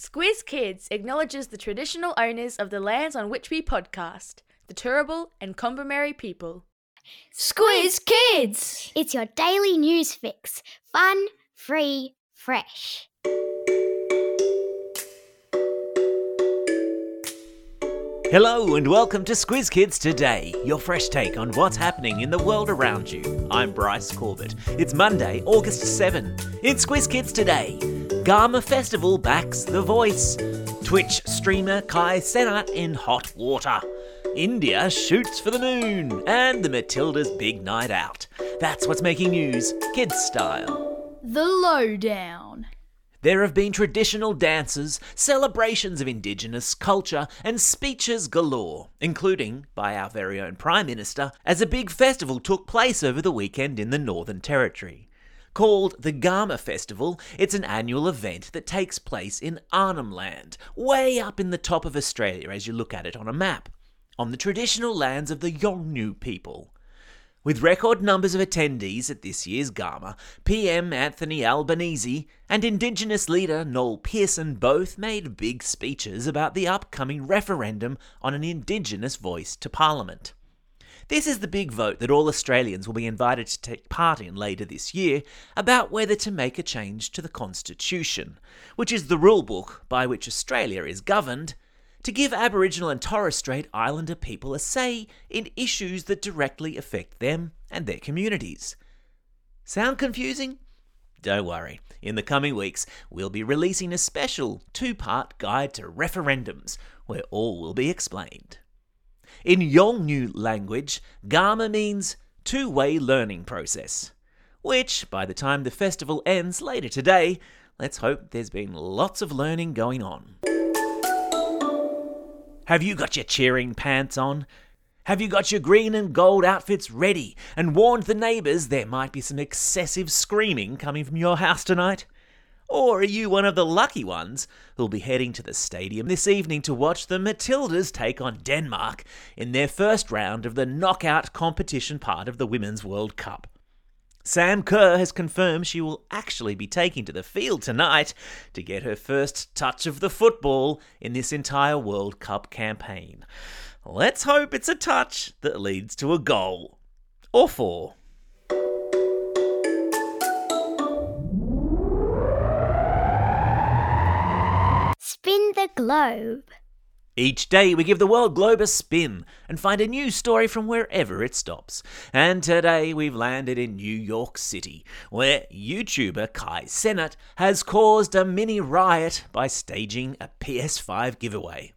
Squiz Kids acknowledges the traditional owners of the lands on which we podcast, the Turrbal and Kombumerri people. Squiz Kids! It's your daily news fix. Fun, free, fresh. Hello and welcome to Squiz Kids Today, your fresh take on what's happening in the world around you. I'm Bryce Corbett. It's Monday, August 7. In Squiz Kids Today, Garma Festival backs The Voice. Twitch streamer Kai Cenat in hot water. India shoots for the moon. And the Matildas' big night out. That's what's making news, kids style. The Lowdown. There have been traditional dances, celebrations of Indigenous culture, and speeches galore, including by our very own Prime Minister, as a big festival took place over the weekend in the Northern Territory. Called the Garma Festival, it's an annual event that takes place in Arnhem Land, way up in the top of Australia as you look at it on a map, on the traditional lands of the Yolngu people. With record numbers of attendees at this year's Garma, PM Anthony Albanese and Indigenous leader Noel Pearson both made big speeches about the upcoming referendum on an Indigenous voice to Parliament. This is the big vote that all Australians will be invited to take part in later this year about whether to make a change to the Constitution, which is the rulebook by which Australia is governed, to give Aboriginal and Torres Strait Islander people a say in issues that directly affect them and their communities. Sound confusing? Don't worry. In the coming weeks, we'll be releasing a special two part guide to referendums where all will be explained. In Yolngu language, Garma means two way learning process, which, by the time the festival ends later today, let's hope there's been lots of learning going on. Have you got your cheering pants on? Have you got your green and gold outfits ready and warned the neighbours there might be some excessive screaming coming from your house tonight? Or are you one of the lucky ones who'll be heading to the stadium this evening to watch the Matildas take on Denmark in their first round of the knockout competition part of the Women's World Cup? Sam Kerr has confirmed she will actually be taking to the field tonight to get her first touch of the football in this entire World Cup campaign. Let's hope it's a touch that leads to a goal. Or four. The globe. Each day we give the world globe a spin and find a new story from wherever it stops. And today we've landed in New York City, where YouTuber Kai Cenat has caused a mini riot by staging a PS5 giveaway.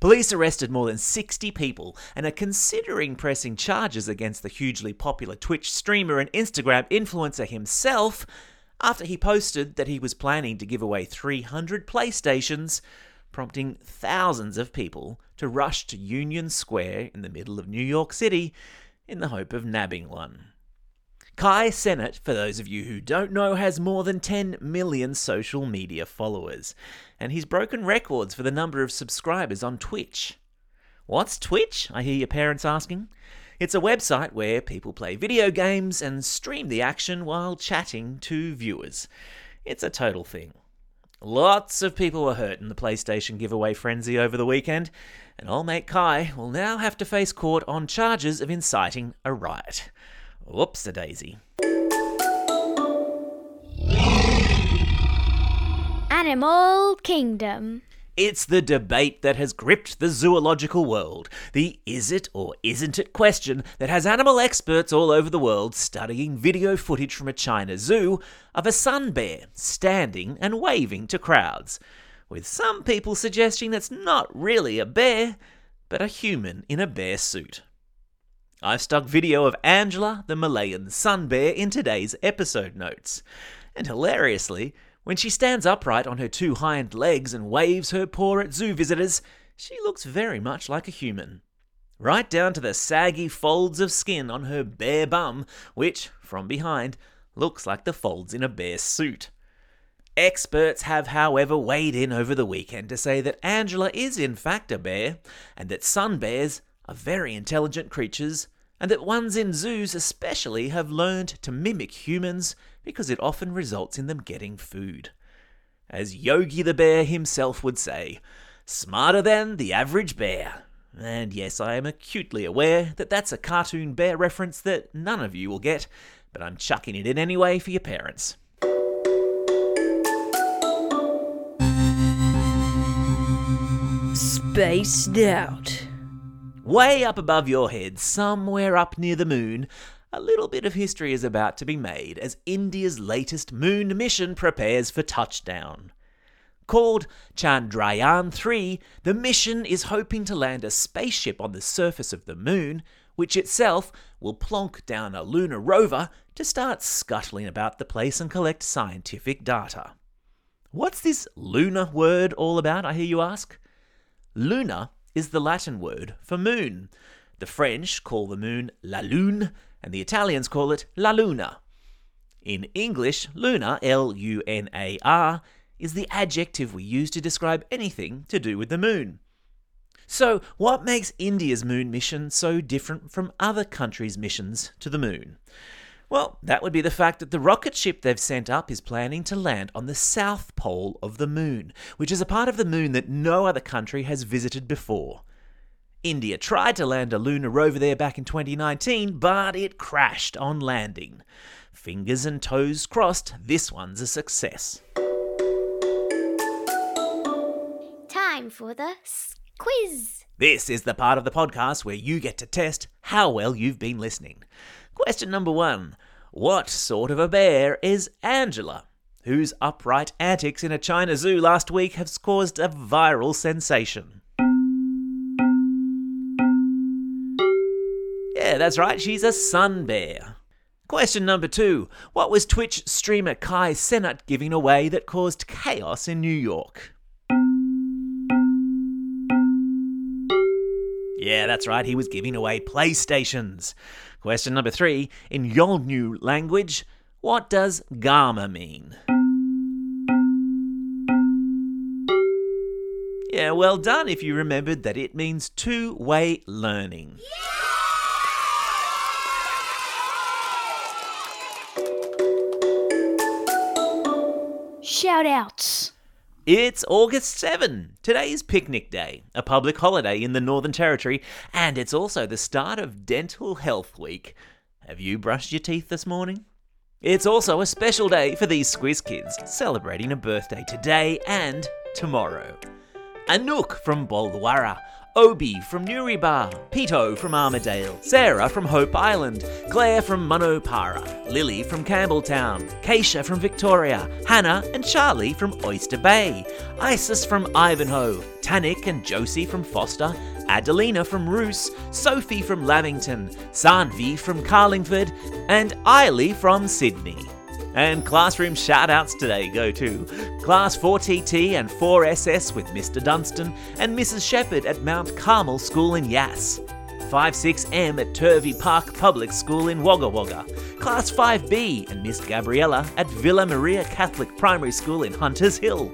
Police arrested more than 60 people and are considering pressing charges against the hugely popular Twitch streamer and Instagram influencer himself after he posted that he was planning to give away 300 PlayStations prompting thousands of people to rush to Union Square in the middle of New York City in the hope of nabbing one. Kai Cenat, for those of you who don't know, has more than 10 million social media followers, and he's broken records for the number of subscribers on Twitch. What's Twitch? I hear your parents asking. It's a website where people play video games and stream the action while chatting to viewers. It's a total thing. Lots of people were hurt in the PlayStation giveaway frenzy over the weekend, and old mate Kai will now have to face court on charges of inciting a riot. Whoops a daisy. Animal Kingdom. It's the debate that has gripped the zoological world. The is it or isn't it question that has animal experts all over the world studying video footage from a China zoo of a sun bear standing and waving to crowds, with some people suggesting that's not really a bear, but a human in a bear suit. I've stuck video of Angela, the Malayan sun bear, in today's episode notes. And hilariously, when she stands upright on her two hind legs and waves her paw at zoo visitors, she looks very much like a human. Right down to the saggy folds of skin on her bare bum, which, from behind, looks like the folds in a bear suit. Experts have, however, weighed in over the weekend to say that Angela is in fact a bear, and that sun bears are very intelligent creatures, and that ones in zoos especially have learned to mimic humans because it often results in them getting food. As Yogi the Bear himself would say, smarter than the average bear. And yes, I am acutely aware that that's a cartoon bear reference that none of you will get, but I'm chucking it in anyway for your parents. Spaced out. Way up above your head, somewhere up near the moon, a little bit of history is about to be made as India's latest moon mission prepares for touchdown. Called Chandrayaan 3, the mission is hoping to land a spaceship on the surface of the moon, which itself will plonk down a lunar rover to start scuttling about the place and collect scientific data. What's this lunar word all about, I hear you ask? Luna is the Latin word for moon. The French call the moon la lune, and the Italians call it la luna. In English, lunar, L U N A R, is the adjective we use to describe anything to do with the moon. So, what makes India's moon mission so different from other countries' missions to the moon? Well, that would be the fact that the rocket ship they've sent up is planning to land on the south pole of the moon, which is a part of the moon that no other country has visited before. India tried to land a lunar rover there back in 2019, but it crashed on landing. Fingers and toes crossed, this one's a success. Time for the quiz. This is the part of the podcast where you get to test how well you've been listening. Question number one What sort of a bear is Angela? Whose upright antics in a China zoo last week have caused a viral sensation? Yeah, that's right, she's a sun bear. Question number two What was Twitch streamer Kai Cenat giving away that caused chaos in New York? Yeah, that's right, he was giving away PlayStations. Question number three In Yolngu language, what does Garma mean? Yeah, well done if you remembered that it means two way learning. Shout outs. It's August 7. Today is Picnic Day, a public holiday in the Northern Territory, and it's also the start of Dental Health Week. Have you brushed your teeth this morning? It's also a special day for these Squiz kids, celebrating a birthday today and tomorrow. Anouk from Bolwara, Obi from Nuribar, Pito from Armadale, Sarah from Hope Island, Claire from Munno Para, Lily from Campbelltown, Keisha from Victoria, Hannah and Charlie from Oyster Bay, Isis from Ivanhoe, Tanik and Josie from Foster, Adelina from Roos, Sophie from Lavington, Sanvi from Carlingford, and Eiley from Sydney. And classroom shout-outs today go to Class 4TT and 4SS with Mr. Dunstan and Mrs. Shepherd at Mount Carmel School in Yass. 56M at Turvey Park Public School in Wagga Wagga. Class 5B and Miss Gabriella at Villa Maria Catholic Primary School in Hunters Hill.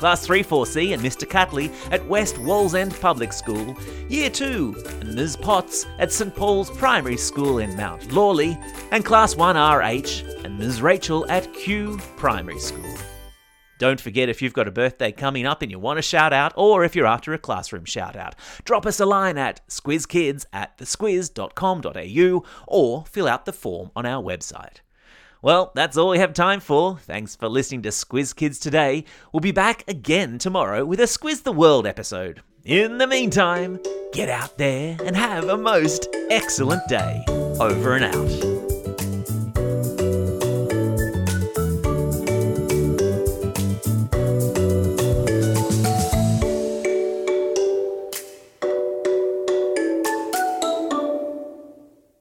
Class 3-4C and Mr. Catley at West Wallsend Public School. Year 2 and Ms. Potts at St. Paul's Primary School in Mount Lawley. And Class 1RH and Ms. Rachel at Kew Primary School. Don't forget if you've got a birthday coming up and you want a shout out, or if you're after a classroom shout out, drop us a line at squizkids at thesquiz.com.au or fill out the form on our website. Well, that's all we have time for. Thanks for listening to Squiz Kids today. We'll be back again tomorrow with a Squiz the World episode. In the meantime, get out there and have a most excellent day. Over and out.